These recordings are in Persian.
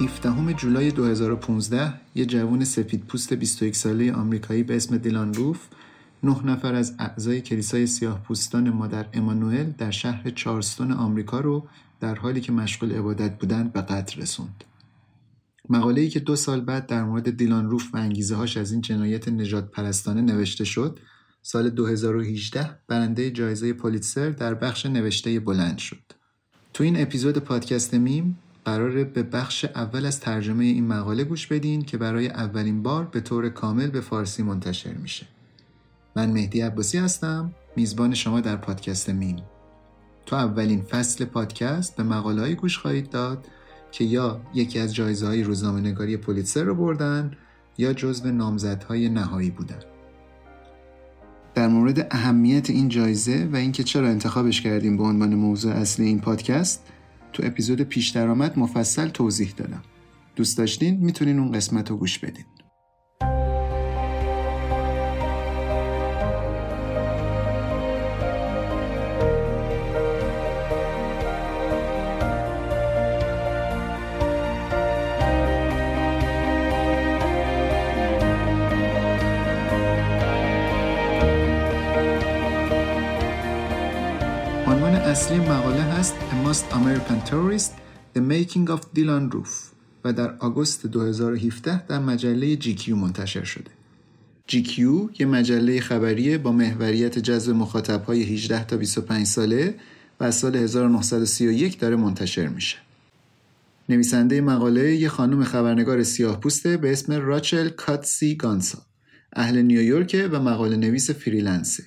هفدهم جولای 2015 یه جوان سفید پوست 21 ساله آمریکایی به اسم دیلان روف نه نفر از اعضای کلیسای سیاه پوستان مادر امانوئل در شهر چارلستون آمریکا رو در حالی که مشغول عبادت بودند به قتل رسوند. مقاله ای که دو سال بعد در مورد دیلان روف و انگیزه هاش از این جنایت نجات پرستانه نوشته شد سال 2018 برنده جایزه پولیتسر در بخش نوشته بلند شد. تو این اپیزود پادکست میم قراره به بخش اول از ترجمه این مقاله گوش بدین که برای اولین بار به طور کامل به فارسی منتشر میشه. من مهدی عباسی هستم، میزبان شما در پادکست میم. تو اولین فصل پادکست به مقاله گوش خواهید داد که یا یکی از جایزه های روزنامه نگاری پولیتسر رو بردن یا جزو نامزدهای نهایی بودن. در مورد اهمیت این جایزه و اینکه چرا انتخابش کردیم به عنوان موضوع اصلی این پادکست تو اپیزود پیش درآمد مفصل توضیح دادم. دوست داشتین؟ می‌تونین اون قسمت رو گوش بدین. عنوان اصلی مقاله هست A Most American Tourist The Making of Dylan Roof و در آگوست 2017 در مجله GQ منتشر شده. GQ یه مجله خبریه با محوریت جذب مخاطبهای 18 تا 25 ساله و از سال 1931 داره منتشر میشه. نویسنده مقاله یه خانم خبرنگار سیاه پوسته به اسم راچل کاتسی گانسا. اهل نیویورک و مقاله نویس فریلنسه.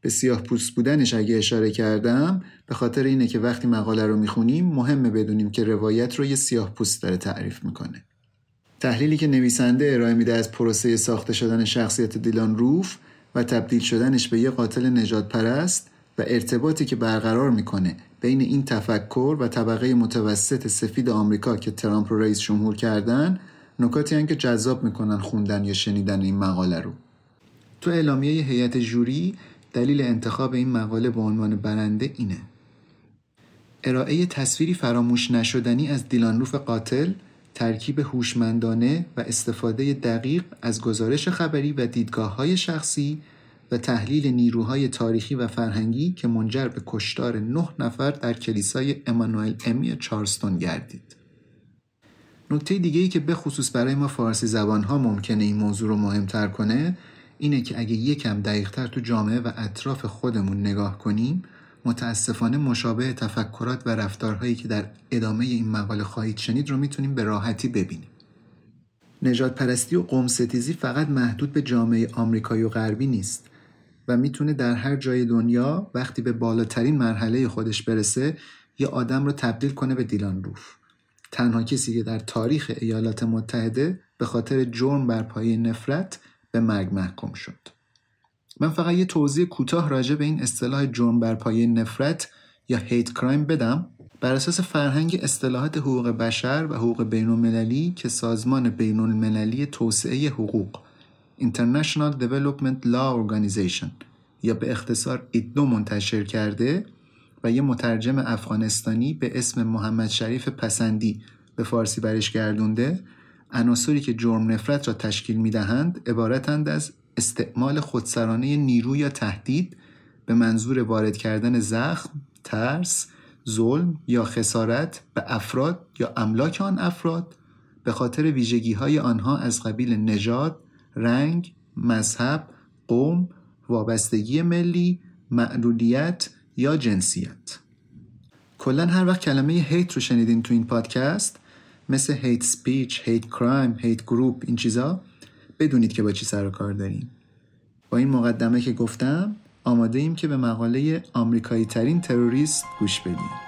به سیاه پوست بودنش اگه اشاره کردم به خاطر اینه که وقتی مقاله رو می‌خونیم مهمه بدونیم که روایت رو یه سیاه پوست داره تعریف می‌کنه. تحلیلی که نویسنده ارائه میده از پروسه ساخته شدن شخصیت دیلان روف و تبدیل شدنش به یه قاتل نجات پرست و ارتباطی که برقرار می‌کنه بین این تفکر و طبقه متوسط سفید آمریکا که ترامپ رو رئیس جمهور کردن نکاتی که جذاب می‌کنن خوندن یا شنیدن این مقاله رو تو اعلامیه هیئت جوری دلیل انتخاب این مقاله به عنوان برنده اینه ارائه تصویری فراموش نشدنی از دیلانروف قاتل ترکیب هوشمندانه و استفاده دقیق از گزارش خبری و دیدگاه های شخصی و تحلیل نیروهای تاریخی و فرهنگی که منجر به کشتار نه نفر در کلیسای امانوئل امی چارلستون گردید. نکته دیگه ای که به خصوص برای ما فارسی زبان ها ممکنه این موضوع رو مهمتر کنه اینه که اگه یکم دقیقتر تو جامعه و اطراف خودمون نگاه کنیم متاسفانه مشابه تفکرات و رفتارهایی که در ادامه این مقاله خواهید شنید رو می‌تونیم به راحتی ببینیم. نجات پرستی و قوم ستیزی فقط محدود به جامعه آمریکایی و غربی نیست و می‌تونه در هر جای دنیا وقتی به بالاترین مرحله خودش برسه یه آدم رو تبدیل کنه به دیلان روف تنها کسی که در تاریخ ایالات متحده به خاطر جرم بر پایه نفرت به مرگ محکوم شد. من فقط یه توضیح کوتاه راجع به این اصطلاح جرم بر پایه نفرت یا هیت کرایم بدم. بر اساس فرهنگ اصطلاحات حقوق بشر و حقوق بین المللی که سازمان بین المللی توسعه حقوق International Development Law Organization یا به اختصار ایدو منتشر کرده و یه مترجم افغانستانی به اسم محمد شریف پسندی به فارسی برش گردونده عناصری که جرم نفرت را تشکیل می دهند عبارتند از استعمال خودسرانه نیرو یا تهدید به منظور وارد کردن زخم، ترس، ظلم یا خسارت به افراد یا املاک آن افراد به خاطر ویژگی های آنها از قبیل نژاد، رنگ، مذهب، قوم، وابستگی ملی، معلولیت یا جنسیت. کلا هر وقت کلمه hate رو شنیدین تو این پادکست مثل hate speech، hate crime، hate group این چیزا بدونید که با چی سر و کار داریم. با این مقدمه که گفتم آماده ایم که به مقاله آمریکایی ترین تروریست گوش بدیم.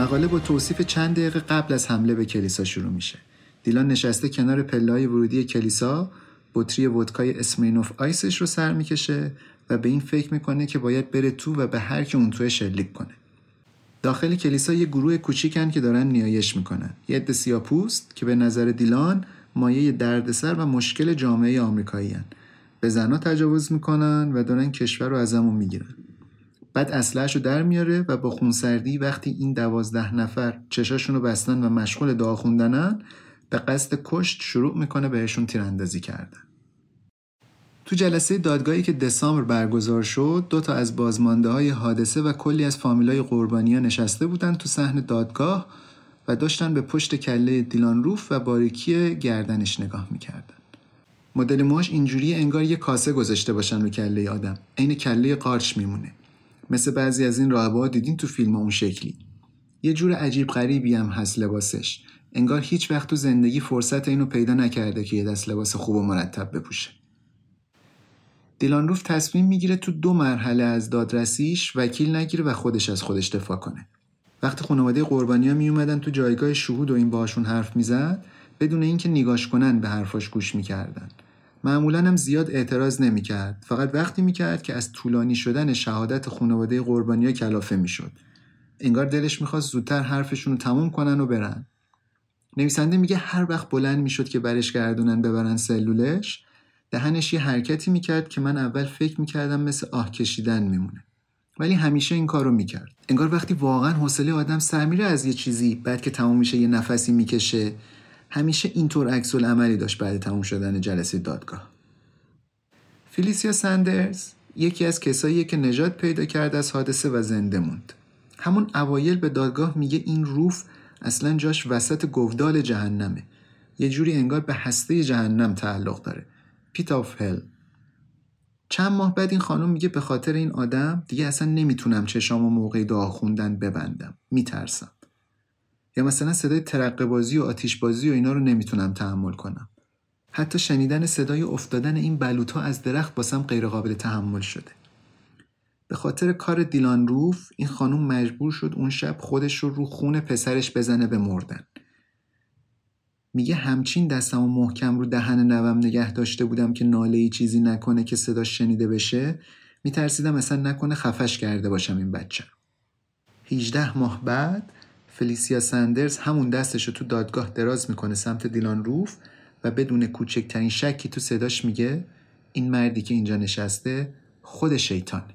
مقاله با توصیف چند دقیقه قبل از حمله به کلیسا شروع میشه. دیلان نشسته کنار پلای ورودی کلیسا بطری ودکای اسمینوف آیسش رو سر می‌کشه و به این فکر می‌کنه که باید بره تو و به هر کی اون توی شلیک کنه. داخل کلیسا یه گروه کوچیکن که دارن نیایش می‌کنن. یه عده سیاپوست که به نظر دیلان مایه دردسر و مشکل جامعه آمریکایی هن. به زنها تجاوز می‌کنن و دارن کشور رو ازمون می‌گیرن. بعد اسلحه‌شو رو در میاره و با خونسردی وقتی این دوازده نفر چشاشون رو بستن و مشغول دعا خوندنن به قصد کشت شروع می‌کنه بهشون تیراندازی کردن. تو جلسه دادگاهی که دسامبر برگزار شد دو تا از بازمانده های حادثه و کلی از فامیلای قربانی ها نشسته بودن تو صحن دادگاه و داشتن به پشت کله دیلان روف و باریکی گردنش نگاه می‌کردن. مدل موهاش اینجوری انگار یه کاسه گذاشته باشن رو کله آدم. عین کله قارچ میمونه. مثل بعضی از این راهبه دیدین تو فیلم اون شکلی. یه جور عجیب غریبی هم هست لباسش. انگار هیچ وقت تو زندگی فرصت اینو پیدا نکرده که یه دست لباس خوب و مرتب بپوشه. دیلان روف تصمیم می‌گیره تو دو مرحله از دادرسیش وکیل نگیره و خودش از خودش دفاع کنه. وقتی خانواده قربانی ها می اومدن تو جایگاه شهود و این باشون حرف می‌زد بدون اینکه نگاش کنن به حرفاش گوش می‌کردن. معمولا هم زیاد اعتراض نمی‌کرد. فقط وقتی می‌کرد که از طولانی شدن شهادت خانواده قربانی کلافه می‌شد. انگار دلش می‌خواست زودتر حرفشون رو تموم کنن و برن. نویسنده میگه هر وقت بلند می‌شد که برش گردونن ببرن سلولش دهنش یه حرکتی می‌کرد که من اول فکر می‌کردم مثل آه کشیدن میمونه. ولی همیشه این کارو می‌کرد. انگار وقتی واقعا حوصله آدم سر میره از یه چیزی بعد که تموم میشه یه نفسی می‌کشه همیشه اینطور عکس عملی داشت بعد تموم شدن جلسه دادگاه. فیلیسیا سندرز یکی از کساییه که نجات پیدا کرد از حادثه و زنده موند. همون اوایل به دادگاه میگه این روف اصلا جاش وسط گودال جهنمه. یه جوری انگار به هسته جهنم تعلق داره. پیت آف هل چند ماه بعد این خانم میگه به خاطر این آدم دیگه اصلا نمی‌تونم چشامو موقع دعا خوندن ببندم. میترسم. مثلا صدای ترقه بازی و آتیش بازی و اینا رو نمی‌تونم تحمل کنم. حتی شنیدن صدای افتادن این بلوط از درخت باسم غیرقابل تحمل شده. به خاطر کار دیلان روف این خانوم مجبور شد اون شب خودش رو رو خون پسرش بزنه به مردن. میگه همچین دستم و محکم رو دهن نوم نگه داشته بودم که ناله ای چیزی نکنه که صداش شنیده بشه میترسیدم اصلا نکنه خفش کرده باشم این بچه. 18 ماه بعد فلیسیا سندرز همون دستش رو تو دادگاه دراز می‌کنه سمت دیلان روف و بدون کوچکترین شکی تو صداش میگه این مردی که اینجا نشسته خود شیطانه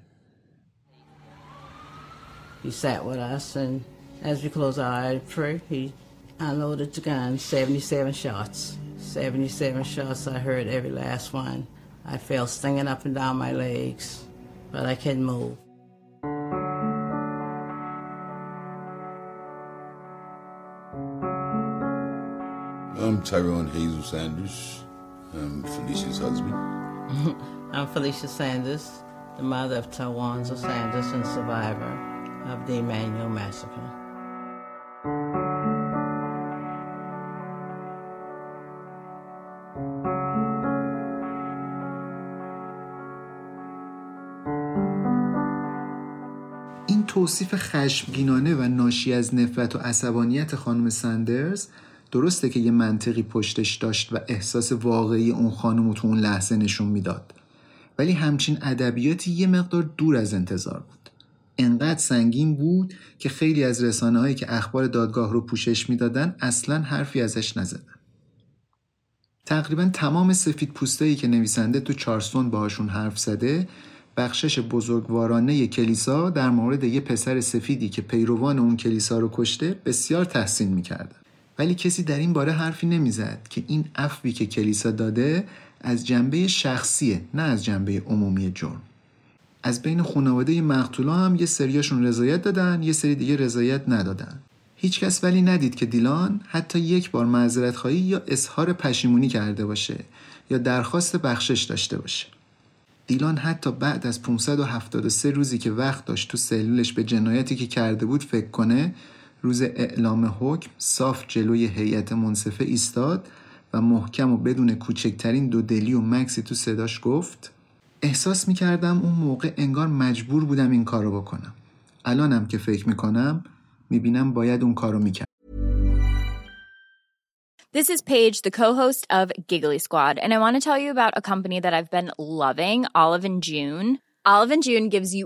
He sat with us, and as we closed our eyes to pray, he unloaded the gun 77 shots. 77 shots, I heard every last one. I felt stinging up and down my legs, but I couldn't move. I'm Tyrone Hazel Sanders. I'm Felicia's husband. I'm Felicia Sanders, the mother of Tawanza Sanders and survivor of the Emmanuel Massacre. این توصیف خشمگینانه و ناشی از نفرت و عصبانیت خانم سندرز درسته که یه منطقی پشتش داشت و احساس واقعی اون خانم تو اون لحظه نشون می‌داد. ولی همچین ادبیاتی یه مقدار دور از انتظار بود. انقدر سنگین بود که خیلی از رسانه هایی که اخبار دادگاه رو پوشش می‌دادن اصلا حرفی ازش نزدن. تقریبا تمام سفید پوستایی که نویسنده تو چارستون باهاشون حرف زده بخشش بزرگوارانه کلیسا در مورد یه پسر سفیدی که پیروان اون کلیسا رو کشته بسیار تحسین می‌کردن. ولی کسی در این باره حرفی نمی‌زد که این عفوی که کلیسا داده از جنبه شخصیه نه از جنبه عمومی جرم. از بین خانواده مقتولا هم یه سریاشون رضایت دادن یه سری دیگه رضایت ندادن. هیچکس ولی ندید که دیلان حتی یک بار معذرت خواهی یا اظهار پشیمونی کرده باشه یا درخواست بخشش داشته باشه. دیلان حتی بعد از 573 روزی که وقت داشت تو سلولش به جنایتی که کرده بود فکر کنه روز اعلام حکم صاف جلوی هیئت منصفه ایستاد و محکم و بدون کوچکترین دو دلی و مکسی تو صداش گفت احساس می‌کردم اون موقع انگار مجبور بودم این کارو بکنم الانم که فکر می‌کنم می‌بینم باید اون کارو می‌کرد This is Paige, the co-host of Giggly Squad, and I want to tell you about a company that I've been loving, Olive and June. Olive and June gives you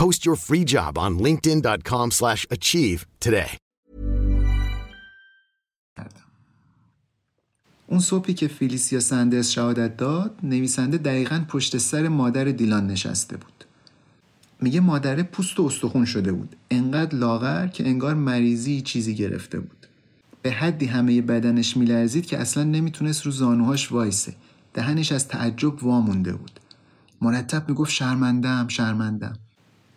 Post your free job on linkedin.com slash achieve today. اون صبحی که فیلیسیا سندرز شهادت داد نویسنده دقیقا پشت سر مادر دیلان نشسته بود. میگه مادره پوست و استخون شده بود. انقدر لاغر که انگار مریضی چیزی گرفته بود. به حدی همه بدنش میلرزید که اصلا نمی‌تونست رو زانوهاش وایسه. دهنش از تعجب وامونده بود. مرتب می‌گفت شرمندم شرمندم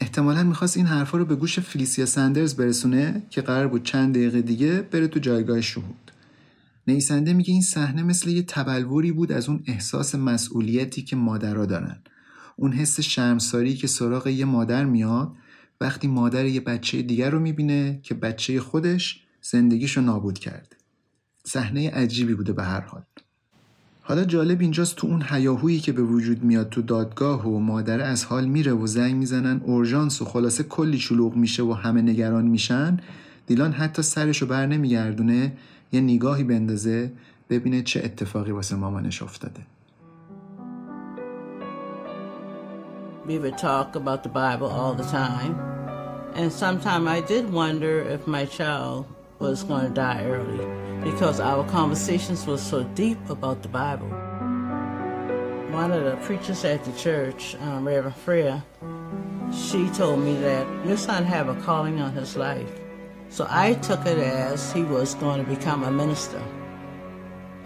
احتمالا می‌خواست این حرفا رو به گوش فلیسیا سندرز برسونه که قرار بود چند دقیقه دیگه بره تو جایگاه شهود. نویسنده میگه این صحنه مثل یه تبلوری بود از اون احساس مسئولیتی که مادرها دارن. اون حس شرمساری که سراغ یه مادر میاد وقتی مادر یه بچه دیگر رو می‌بینه که بچه خودش زندگیشو نابود کرده. صحنه عجیبی بوده به هر حال. حالا جالب اینجاست تو اون هیاهویی که به وجود میاد تو دادگاه و مادره از حال میره و زنگ می‌زنن اورژانس و خلاصه کلی شلوغ میشه و همه نگران میشن دیلان حتی سرشو بر نمیگردونه یه نگاهی بندازه ببینه چه اتفاقی واسه مامانش افتاده We would talk about the Bible all the time. And sometime I did wonder if my child was going to die early because our conversations were so deep about the Bible. One of the preachers at the church, um, Reverend Freya, she told me that your son have a calling on his life. So I took it as he was going to become a minister.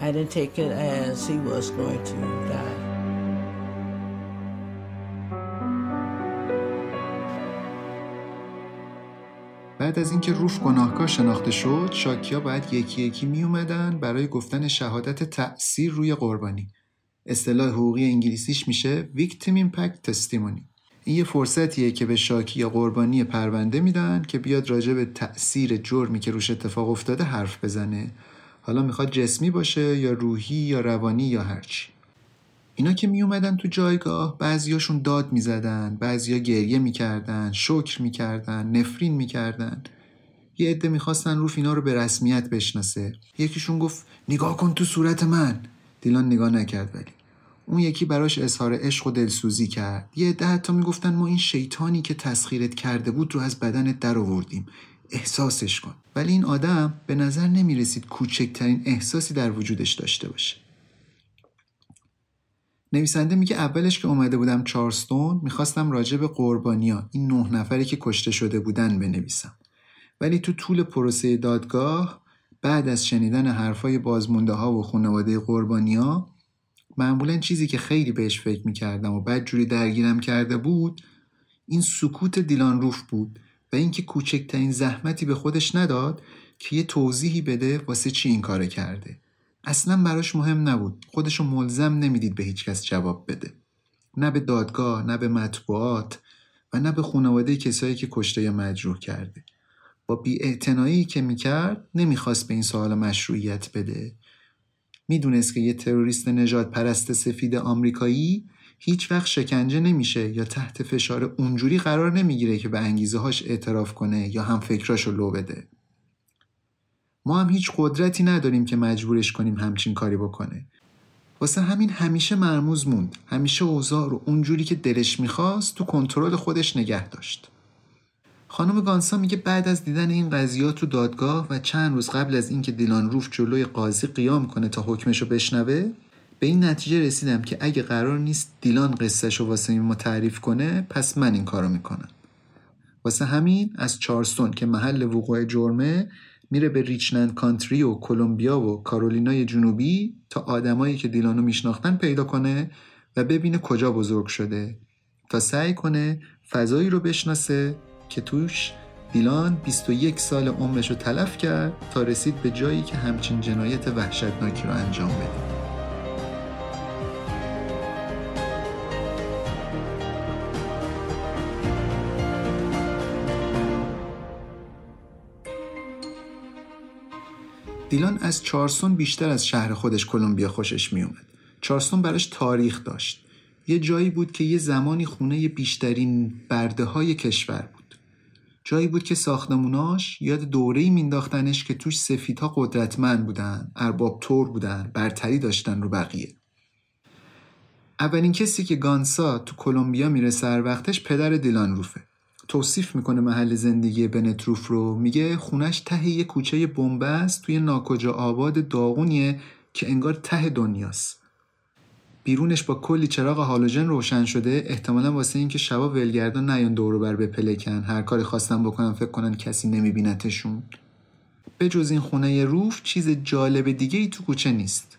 I didn't take it as he was going to die. بعد از اینکه روف گناهکار شناخته شد شاکیا باید یکی یکی می اومدن برای گفتن شهادت تأثیر روی قربانی. اصطلاح حقوقی انگلیسیش میشه Victim Impact Testimony. این یه فرصتیه که به شاکی یا قربانی پرونده میدن که بیاد راجع به تأثیر جرمی که روش اتفاق افتاده حرف بزنه. حالا می‌خواد جسمی باشه یا روحی یا روانی یا هرچی. اینا که می اومدن تو جایگاه بعضیاشون داد می‌زدن بعضیا گریه می‌کردن شکر می‌کردن نفرین می‌کردن. یه عده می‌خواستن روف اینا رو به رسمیت بشناسه. یکیشون گفت نگاه کن تو صورت من. دیلان نگاه نکرد ولی. اون یکی براش اظهار عشق و دلسوزی کرد. یه عده حتی می‌گفتن ما این شیطانی که تسخیرت کرده بود رو از بدنت در آوردیم. احساسش کن. ولی این آدم به نظر نمی‌رسید کوچکترین احساسی در وجودش داشته باشه. نویسنده میگه اولش که اومده بودم چارستون می‌خواستم راجع به قربانیا این نه نفری که کشته شده بودن بنویسم. ولی تو طول پروسه دادگاه بعد از شنیدن حرفای بازمونده ها و خانواده قربانیا معمولا چیزی که خیلی بهش فکر می‌کردم و بعد جوری درگیرم کرده بود این سکوت دیلان روف بود و اینکه کوچکترین زحمتی به خودش نداد که یه توضیحی بده واسه چی این کار کرده. اصلا براش مهم نبود. خودشو ملزم نمی‌دید به هیچکس جواب بده. نه به دادگاه نه به مطبوعات و نه به خانواده کسایی که کشته یا مجروح کرده. با بی که می‌کرد نمی‌خواست به این سوال مشروعیت بده. می‌دونست که یه تروریست نجات پرست سفید آمریکایی هیچ وقت شکنجه نمیشه یا تحت فشار اونجوری قرار نمی‌گیره که به انگیزه هاش اعتراف کنه یا هم فکراشو لو بده. ما هم هیچ قدرتی نداریم که مجبورش کنیم همچین کاری بکنه. واسه همین همیشه مرموز موند. همیشه اوضاع رو اونجوری که دلش می‌خواست تو کنترل خودش نگه داشت. خانم گانسا میگه بعد از دیدن این قضیات تو دادگاه و چند روز قبل از اینکه دیلان روف جلوی قاضی قیام کنه تا حکمش رو بشنوه به این نتیجه رسیدم که اگه قرار نیست دیلان قصهش رو واسه ما تعریف کنه پس من این کارو می‌کنم واسه همین از چارستون که محل وقوع جرمه میره به ریچلند کانتری و کلمبیا و کارولینای جنوبی تا آدمایی که دیلانو میشناختن پیدا کنه و ببینه کجا بزرگ شده تا سعی کنه فضایی رو بشناسه که توش دیلان 21 سال عمرش رو تلف کرد تا رسید به جایی که همچین جنایت وحشتناکی رو انجام بده. دیلان از چارسون بیشتر از شهر خودش کلمبیا خوشش میومد. چارسون براش تاریخ داشت. یه جایی بود که یه زمانی خونه بیشترین برده های کشور بود. جایی بود که ساختموناش یاد دوره‌ای مینداختنش که توش سفیدها قدرتمند بودن، ارباب تور بودن، برتری داشتن رو بقیه. اولین کسی که گانسا تو کلمبیا میره سر وقتش پدر دیلان روفه. توصیف می‌کنه محل زندگی بنتروف رو. میگه خونش ته یه کوچه بنبست توی ناکجا آباد داغونیه که انگار ته دنیاست. بیرونش با کلی چراغ هالوژن روشن شده. احتمالا واسه اینکه شبا ولگردان نیان دورو بر بپلکن. هر کاری خواستن بکنن فکر کنن کسی نمیبینتشون. به جز این خونه روف چیز جالب دیگه ای تو کوچه نیست.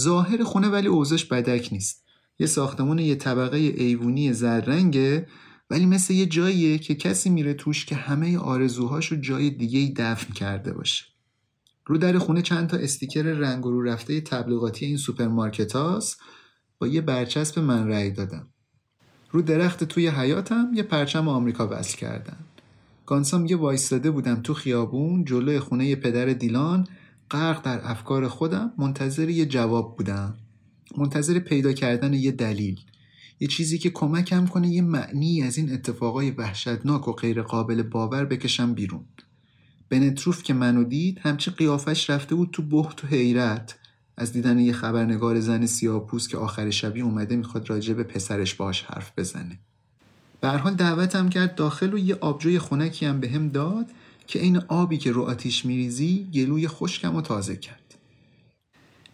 ظاهر خونه ولی اوزش بدک نیست. یه ساختمون یه طبقه ایوونی زررنگه. ولی مثل یه جاییه که کسی میره توش که همه آرزوهاشو جای دیگه ای دفن کرده باشه. رو در خونه چند تا استیکر رنگ رو رفته تبلیغاتی این سوپرمارکت هاست با یه برچسب من رأی دادم. رو درخت توی حیاتم یه پرچم آمریکا وصل کردن. گانسام یه وایستاده بودم تو خیابون جلوی خونه پدر دیلان. غرق در افکار خودم منتظر یه جواب بودم. منتظر پیدا کردن یه دلیل. یه چیزی که کمکم کنه یه معنی از این اتفاقای وحشتناک و غیر قابل باور بکشم بیرون. بنتروف که منو دید همچی قیافش رفته بود تو بحت و حیرت. از دیدن یه خبرنگار زن سیاپوس که آخر شبی اومده می‌خواد راجع به پسرش باش حرف بزنه. به حال دعوتم کرد داخل و یه آبجوی خونکی هم به هم داد که این آبی که رو آتیش میریزی گلوی خشکم و تازه کرد.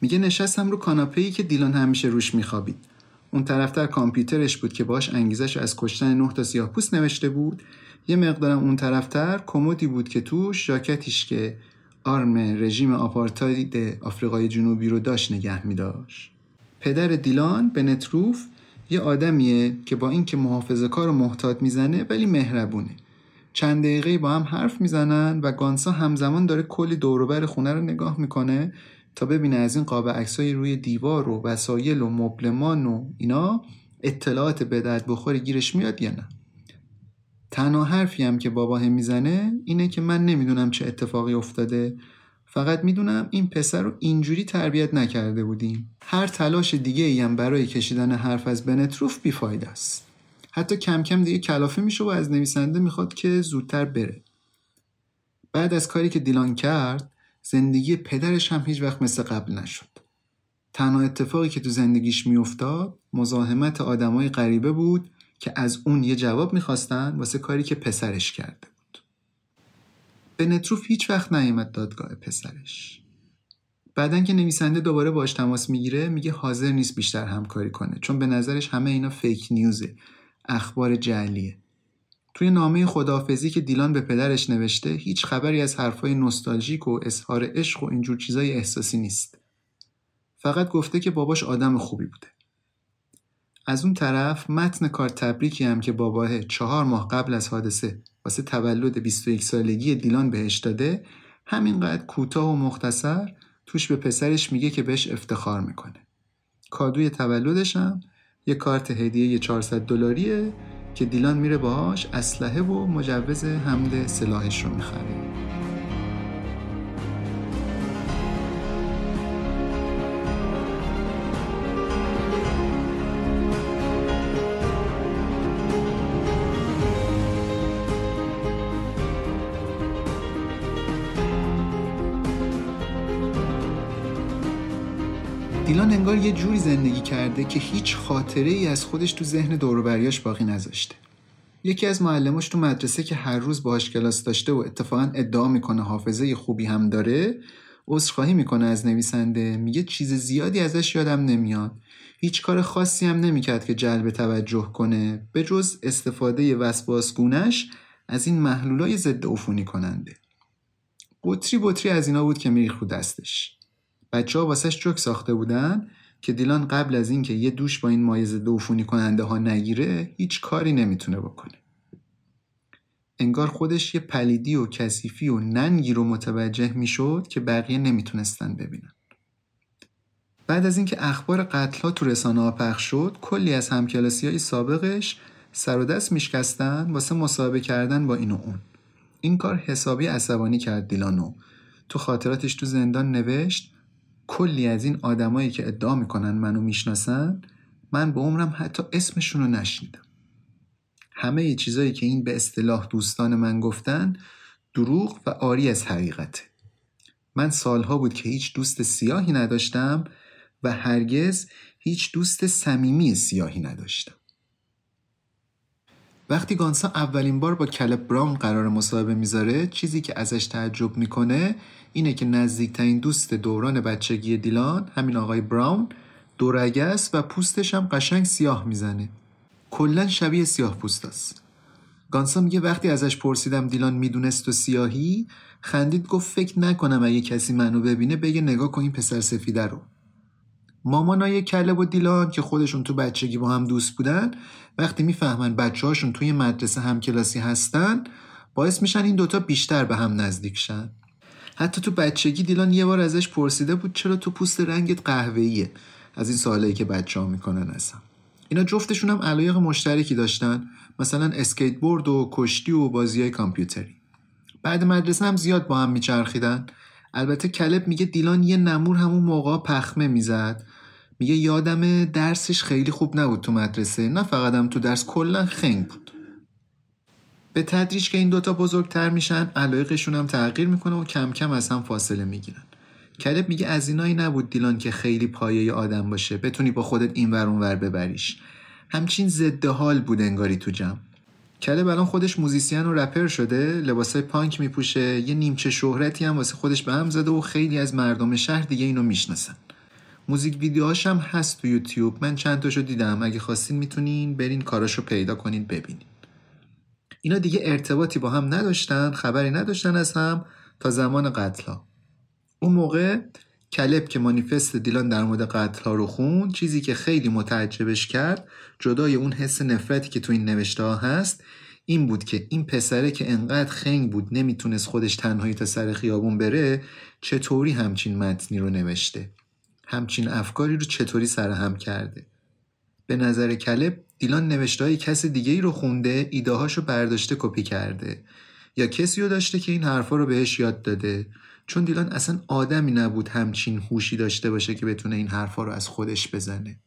میگه نشستم رو کاناپه‌ای که دیلان همیشه روش میخوابید. اون طرفتر کامپیوترش بود که باش انگیزش از کشتن نه تا سیاهپوست نوشته بود. یه مقدارم اون طرفتر کمدی بود که توش ژاکتیش که آرم رژیم آپارتاید آفریقای جنوبی رو داشت نگه می داشت. پدر دیلان بنتروف یه آدمیه که با اینکه محافظه کار و محتاط می‌زنه ولی مهربونه. چند دقیقه با هم حرف می‌زنن و گانسا همزمان داره کلی دوروبر خونه رو نگاه می‌کنه. تا ببینه از این قاب عکسای روی دیوار و وسایل و مبلمان و اینا اطلاعات بدعت بخوری گیرش میاد یا نه. تنها حرفی هم که باباه می‌زنه اینه که من نمی‌دونم چه اتفاقی افتاده. فقط می‌دونم این پسر رو اینجوری تربیت نکرده بودیم. هر تلاش دیگه ای هم برای کشیدن حرف از بنتروف بیفاید است. حتی کم کم دیگه کلافه میشه و از نویسنده می‌خواد که زودتر بره. بعد از کاری که دیلان کرد زندگی پدرش هم هیچ وقت مثل قبل نشد. تنها اتفاقی که تو زندگیش میافتاد مزاحمت آدمای غریبه بود که از اون یه جواب می‌خواستن واسه کاری که پسرش کرده بود. بنتروف هیچ وقت نیامد دادگاه پسرش. بعدا که نویسنده دوباره باش تماس می‌گیره میگه حاضر نیست بیشتر همکاری کنه چون به نظرش همه اینا فیک نیوزه اخبار جعلیه. توی نامه خداحافظی که دیلان به پدرش نوشته هیچ خبری از حرفای نوستالژیک و اظهار عشق و اینجور چیزای احساسی نیست. فقط گفته که باباش آدم خوبی بوده. از اون طرف متن کار تبریکی هم که باباه چهار ماه قبل از حادثه واسه تولد 21 سالگی دیلان بهش داده همینقدر کوتاه و مختصر توش به پسرش میگه که بهش افتخار می‌کنه. کادوی تولدش هم یه کارت هدیه 400 دلاریه که دیلان میره باهاش اسلحه و مجوز حمل سلاحش رو می‌خره. یه جوری زندگی کرده که هیچ خاطره ای از خودش تو ذهن دوروبریاش باقی نذاشته. یکی از معلماش تو مدرسه که هر روز باهاش کلاس داشته و اتفاقا ادعا می‌کنه حافظه خوبی هم داره عذرخواهی می‌کنه از نویسنده. میگه چیز زیادی ازش یادم نمیاد. هیچ کار خاصی هم نمی‌کرد که جلب توجه کنه. به جز استفاده وسواسگونش از این محلولای ضد عفونی کننده. بطری بطری از اینا بود که میریخ رو دستش. بچه ها واسش جوک ساخته بودن. که دیلان قبل از اینکه یه دوش با این مایه ضد عفونی کننده ها نگیره هیچ کاری نمی‌تونه بکنه. انگار خودش یه پلیدی و کثیفی و ننگی رو متوجه می‌شد که بقیه نمی‌تونستن ببینن. بعد از اینکه اخبار قتل ها تو رسانه ها پخش شد کلی از همکلاسی های سابقش سر و دست میشکستن واسه مصاحبه کردن با این و اون. این کار حسابی عصبانی کرد دیلانو تو خاطراتش تو زندان نوشت کلی از این آدمایی که ادعا می‌کنن منو می‌شناسن من به عمرم حتی اسمشون رو نشنیدم. همه چیزایی که این به اصطلاح دوستان من گفتن دروغ و آری از حقیقته. من سالها بود که هیچ دوست سیاهی نداشتم و هرگز هیچ دوست صمیمی سیاهی نداشتم. وقتی گانسا اولین بار با کلب براون قرار مصاحبه می‌ذاره چیزی که ازش تعجب می‌کنه اینه که نزدیکترین دوست دوران بچگی دیلان همین آقای براون دورگه است و پوستش هم قشنگ سیاه می‌زنه کلا شبیه سیاه پوست است. گانسا میگه وقتی ازش پرسیدم دیلان می‌دونست و سیاهی خندید گفت فکر نکنم اگه کسی منو ببینه بگه نگاه کن این پسر سفیده رو مامانای کلب و دیلان که خودشون تو بچگی با هم دوست بودن وقتی می‌فهمن بچه هاشون توی مدرسه همکلاسی هستن باعث میشن این دوتا بیشتر به هم نزدیک شن. حتی تو بچگی دیلان یه بار ازش پرسیده بود چرا تو پوست رنگت قهوه‌ایه؟ از این سوالایی که بچه ها می‌کنن اصلا. اینا جفتشون هم علایق مشترکی داشتن مثلا اسکیت بورد و کشتی و بازی های کامپیوتری. بعد مدرسه هم زیاد با هم میچرخیدن. البته کلب میگه دیلان یه نمور همون موقع پخمه می‌زد. میگه یادم درسش خیلی خوب نبود تو مدرسه. نه فقط هم تو درس کلا خنگ بود. به تدریج که این دوتا بزرگتر میشن علایقشون هم تغییر می‌کنه و کم کم از هم فاصله می‌گیرن. کلب میگه از اینایی نبود دیلان که خیلی پایه آدم باشه. بتونی با خودت این ور ور ببریش. همچین ضد حال بود انگاری تو جمع. کلب الان خودش موزیسین و رپر شده لباسای پانک میپوشه یه نیمچه شهرتی هم واسه خودش به هم زده و خیلی از مردم شهر دیگه اینو می‌شناسن. موزیک ویدیوهاش هم هست تو یوتیوب. من چند تاشو دیدم. اگه خواستین می‌تونین برین کاراشو پیدا کنین ببینین. اینا دیگه ارتباطی با هم نداشتن خبری نداشتن از هم تا زمان قتلها اون موقع کلب که مانیفست دیلان در مورد قتل ها رو خون چیزی که خیلی متعجبش کرد جدای اون حس نفرتی که تو این نوشته ها هست این بود که این پسره که انقدر خنگ بود نمی‌تونست خودش تنهایی تا سر خیابون بره چطوری همچین متنی رو نوشته؟ همچین افکاری رو چطوری سرهم کرده؟ به نظر کلب دیلان نوشته های کس دیگه ای رو خونده ایده هاشو برداشته کپی کرده. یا کسی رو داشته که این حرفا رو بهش یاد داده. چون دیلان اصلا آدمی نبود همچین هوشی داشته باشه که بتونه این حرفا رو از خودش بزنه.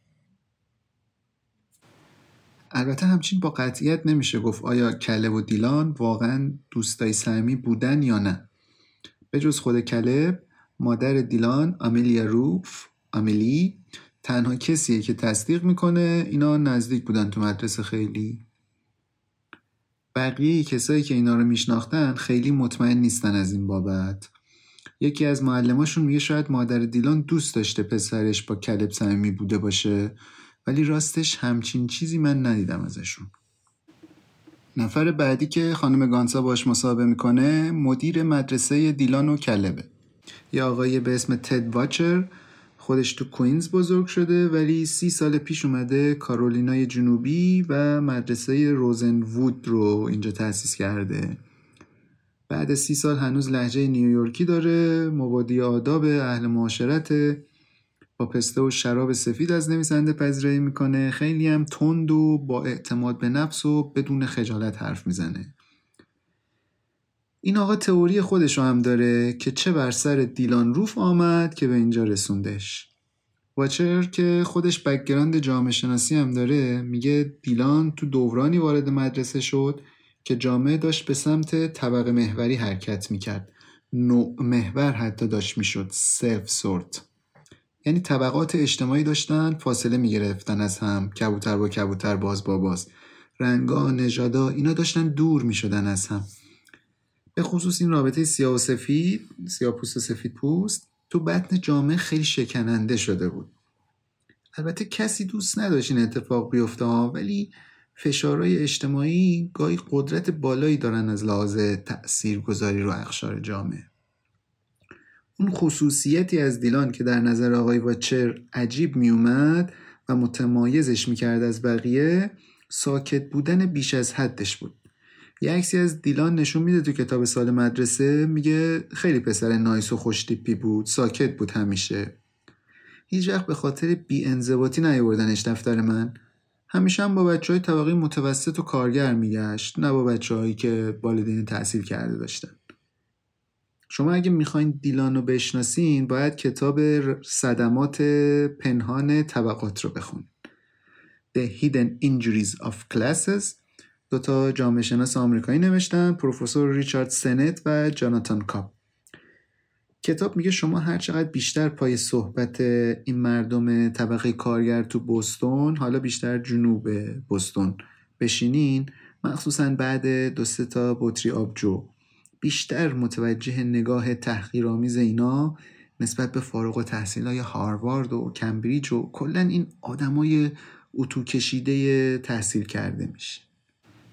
البته همچین با قطعیت نمیشه گفت آیا کلب و دیلان واقعا دوستای صمیمی بودن یا نه. به جز خود کلب مادر دیلان آمیلیا روف آمیلی تنها کسیه که تصدیق می‌کنه اینا نزدیک بودن تو مدرسه خیلی. بقیه کسایی که اینا رو میشناختن خیلی مطمئن نیستن از این بابت. یکی از معلماشون میگه شاید مادر دیلان دوست داشته پسرش با کلب صمیمی بوده باشه ولی راستش همچین چیزی من ندیدم ازشون. نفر بعدی که خانم گانسا باش مصاحبه می‌کنه مدیر مدرسه دیلان و کلبه. یه آقای به اسم تد واچر خودش تو کوینز بزرگ شده ولی سی سال پیش اومده کارولینای جنوبی و مدرسه روزن وود رو اینجا تأسیس کرده. بعد سی سال هنوز لحجه نیویورکی داره مبادی آداب اهل معاشرت با پسته و شراب سفید از نویسنده پذیرایی می‌کنه. خیلی هم تند و با اعتماد به نفس و بدون خجالت حرف می‌زنه. این آقا تئوری خودش هم داره که چه بر سر دیلان روف آمد که به اینجا رسوندش. واچر که خودش background جامعه شناسی هم داره میگه دیلان تو دورانی وارد مدرسه شد که جامعه داشت به سمت طبقه محوری حرکت می‌کرد. نوع محور حتی داشت می‌شد self-sort یعنی طبقات اجتماعی داشتن فاصله می‌گرفتن از هم کبوتر با کبوتر باز با باز. رنگا نژادا اینا داشتن دور می‌شدن از هم. به خصوص این رابطه سیاه و سفید سیاه پوست و سفید پوست تو بطن جامعه خیلی شکننده شده بود. البته کسی دوست نداشت این اتفاق بیفته ولی فشارهای اجتماعی گاهی قدرت بالایی دارن از لحاظ تأثیر گذاری رو اخشار جامعه. اون خصوصیتی از دیلان که در نظر آقای واچر عجیب میومد و متمایزش می‌کرد از بقیه ساکت بودن بیش از حدش بود. یه عکسی از دیلان نشون میده تو کتاب سال مدرسه میگه خیلی پسر نایس و خوشتیپی بود ساکت بود همیشه. هیچ وقت به خاطر بی انضباطی نیاوردنش دفتر من. همیشه هم با بچه های طبقه متوسط و کارگر میگشت نه با بچه هایی که والدین تحصیل کرده داشتن. شما اگه می‌خواین دیلان رو بشناسین باید کتاب صدمات پنهان طبقات رو بخونید The Hidden Injuries of Classes دوتا جامعه شناس آمریکایی نوشتن پروفسور ریچارد سنت و جاناتان کاپ. کتاب میگه شما هر چقدر بیشتر پای صحبت این مردم طبقه کارگر تو بوستون حالا بیشتر جنوب بوستون بشینین مخصوصا بعد دو سه تا بطری آبجو. بیشتر متوجه نگاه تحقیرآمیز اینا نسبت به فارغ و تحصیل های هاروارد و کمبریج و کلا این آدمای اتو کشیده تحصیل کرده میشه.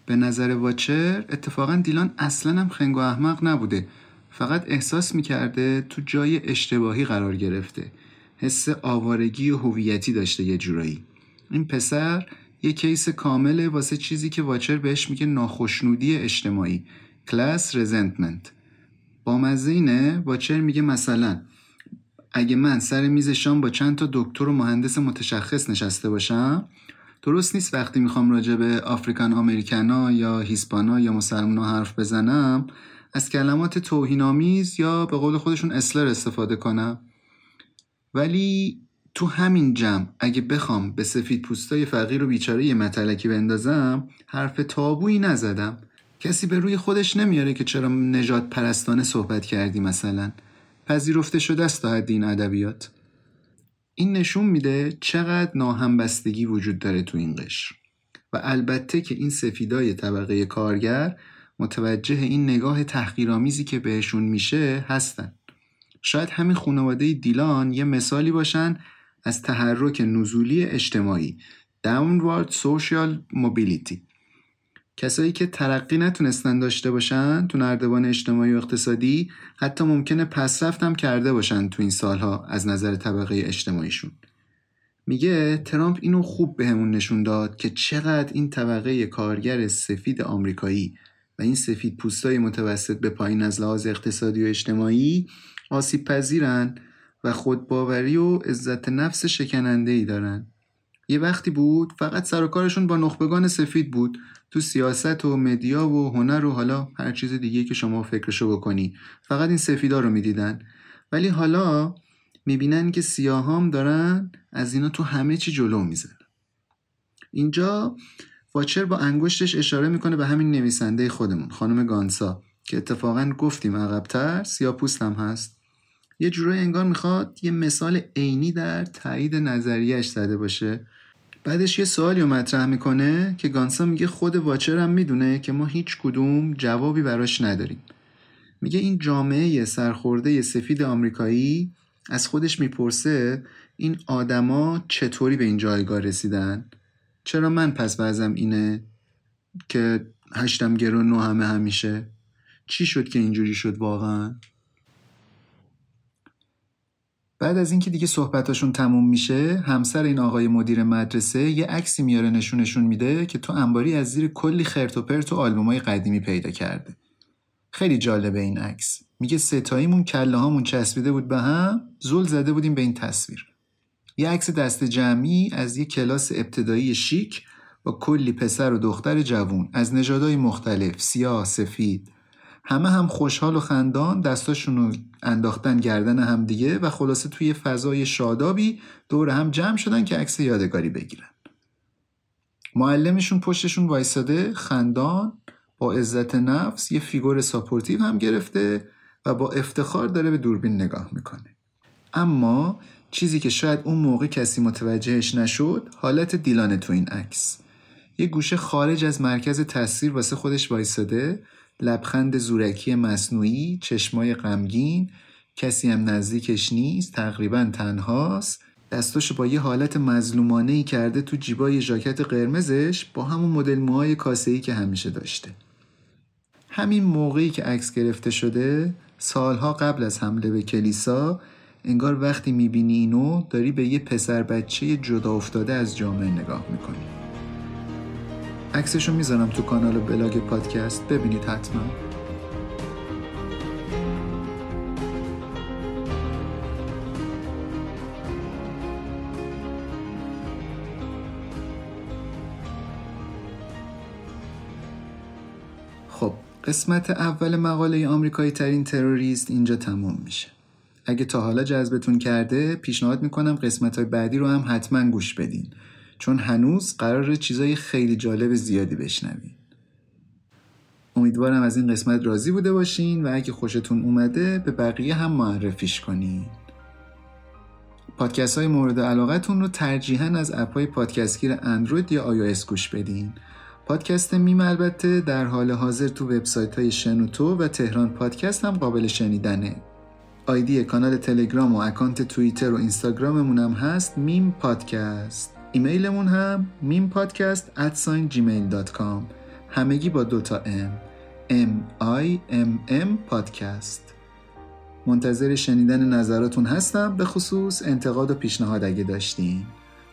به نظر واچر اتفاقا دیلان اصلا هم خنگ و احمق نبوده. فقط احساس می‌کرده تو جای اشتباهی قرار گرفته. حس آوارگی و هویتی داشته یه جورایی. این پسر یه کیس کامله واسه چیزی که واچر بهش میگه ناخشنودی اجتماعی. کلاس رزنتمنت با مزه اینه واچر میگه مثلا اگه من سر میز شام با چند تا دکتر و مهندس متشخص نشسته باشم درست نیست وقتی می‌خوام راجع به آفریکان آمریکانا یا هیسپانا یا مسلمانا حرف بزنم از کلمات توهینآمیز یا به قول خودشون اسلر استفاده کنم. ولی تو همین جمع اگه بخوام به سفید پوستای فقیر و بیچاره یه متلکی بندازم حرف تابویی نزدم. کسی به روی خودش نمیاره که چرا نجات پرستانه صحبت کردی مثلا. پذیرفته شده است تا حد این ادبیات. این نشون میده چقدر ناهمبستگی وجود داره تو این قشر. و البته که این سفیدای طبقه کارگر متوجه این نگاه تحقیرآمیزی که بهشون میشه هستن. شاید همین خانواده دیلان یه مثالی باشن از تحرک نزولی اجتماعی. Downward Social Mobility. کسایی که ترقی نتونستن داشته باشن تو نردبان اجتماعی و اقتصادی حتی ممکنه پسرفت هم کرده باشن تو این سالها از نظر طبقه اجتماعیشون. میگه ترامپ اینو خوب بهمون به نشون داد که چقدر این طبقه کارگر سفید آمریکایی و این سفید پوستای متوسط به پایین از لحاظ اقتصادی و اجتماعی آسیب پذیرن و خودباوری و عزت نفس شکننده ای دارن. یه وقتی بود فقط سر کارشون با نخبگان سفید بود. تو سیاست و مدیا و هنر و حالا هر چیز دیگه که شما فکرشو بکنی. فقط این سفیدا رو می‌دیدن. ولی حالا می‌بینن که سیاهام دارن از اینا تو همه چی جلو میزن اینجا واچر با انگشتش اشاره می‌کنه به همین نویسنده خودمون خانم گانسا که اتفاقا گفتیم عقبتر سیاپوست هم هست. یه جورایی انگار می‌خواد یه مثال عینی در تایید نظریهش زده باشه. بعدش یه سوالی رو مطرح می‌کنه که گانسا میگه خود واچر هم می‌دونه که ما هیچ کدوم جوابی براش نداریم. میگه این جامعه سرخورده سفید آمریکایی از خودش می‌پرسه این آدما چطوری به این جایگاه رسیدن؟ چرا من پس بعضم اینه که هشتم گرو نو همه همیشه؟ چی شد که اینجوری شد واقعا؟ بعد از اینکه دیگه صحبتاشون تموم میشه همسر این آقای مدیر مدرسه یه عکسی میاره نشونشون میده که تو انباری از زیر کلی خرت و پرت و آلبومای قدیمی پیدا کرده. خیلی جالبه این عکس. میگه ستاییمون کله هامون چسبیده بود به هم زل زده بودیم به این تصویر. یه عکس دست جمعی از یه کلاس ابتدایی شیک با کلی پسر و دختر جوون. از نژادهای مختلف سیاه سفید. همه هم خوشحال و خندان دستاشون رو انداختن گردن هم دیگه و خلاصه توی فضای شادابی دور هم جمع شدن که عکس یادگاری بگیرن. معلمشون پشتشون وایساده خندان با عزت نفس یه فیگور supportive هم گرفته و با افتخار داره به دوربین نگاه می‌کنه. اما چیزی که شاید اون موقع کسی متوجهش نشد حالت دیلانه تو این عکس. یه گوشه خارج از مرکز تصویر واسه خودش وایساده لبخند زورکی مصنوعی چشمای غمگین کسی هم نزدیکش نیست تقریبا تنهاست. دستاشو با یه حالت مظلومانه ای کرده تو جیبای ژاکت قرمزش با همون مدل موهای کاسه که همیشه داشته. همین موقعی که عکس گرفته شده سالها قبل از حمله به کلیسا انگار وقتی می‌بینی اینو داری به یه پسر بچه جدا افتاده از جامعه نگاه می‌کنی. عکسشو می‌ذارم تو کانال بلاگ پادکست ببینید حتما. خب قسمت اول مقاله آمریکایی ترین تروریست اینجا تموم میشه. اگه تا حالا جذبتون کرده پیشنهاد می‌کنم قسمت های بعدی رو هم حتما گوش بدین. چون هنوز قرار چیزای خیلی جالب زیادی بشنوین. امیدوارم از این قسمت راضی بوده باشین و اگه خوشتون اومده به بقیه هم معرفیش کنین. پادکست های مورد علاقتون رو ترجیحاً از اپهای پادکستگیر اندروید یا iOS گوش بدین. پادکست میم البته در حال حاضر تو وبسایت های شنوتو و تهران پادکست هم قابل شنیدنه. ID کانال تلگرام و account توییتر و اینستاگراممون هم هست میم پادکست. ایمیلمون هم میم پادکست gmail.com همگی با دوتا M M. I M M پادکست منتظر شنیدن نظراتون هستم به خصوص انتقاد و پیشنهاد اگه داشتین.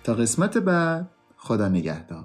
تا قسمت بعد خدا نگهدار.